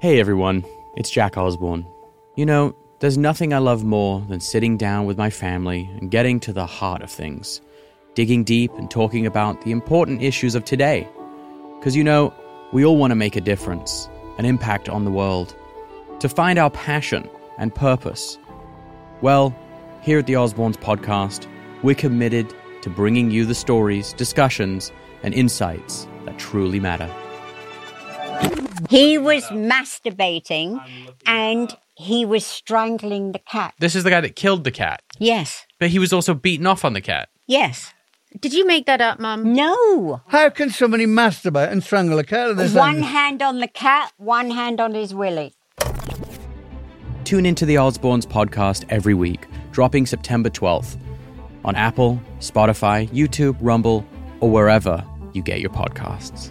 Hey everyone, it's Jack Osbourne. You know, there's nothing I love more than sitting down with my family and getting to the heart of things, digging deep and talking about the important issues of today. Because you know, we all want to make a difference, an impact on the world, to find our passion and purpose. Well, here at the Osbournes podcast, we're committed to bringing you the stories, discussions, and insights that truly matter. He was masturbating and he was strangling the cat. This is the guy that killed the cat, Yes. but he was also beaten off on the cat. Yes. Did you make that up, Mum? No. How can somebody masturbate and strangle a cat? There's One no- hand on the cat, one hand on his willy. Tune into the Osbournes podcast every week, dropping September 12th on Apple, Spotify, YouTube, Rumble, or wherever you get your podcasts.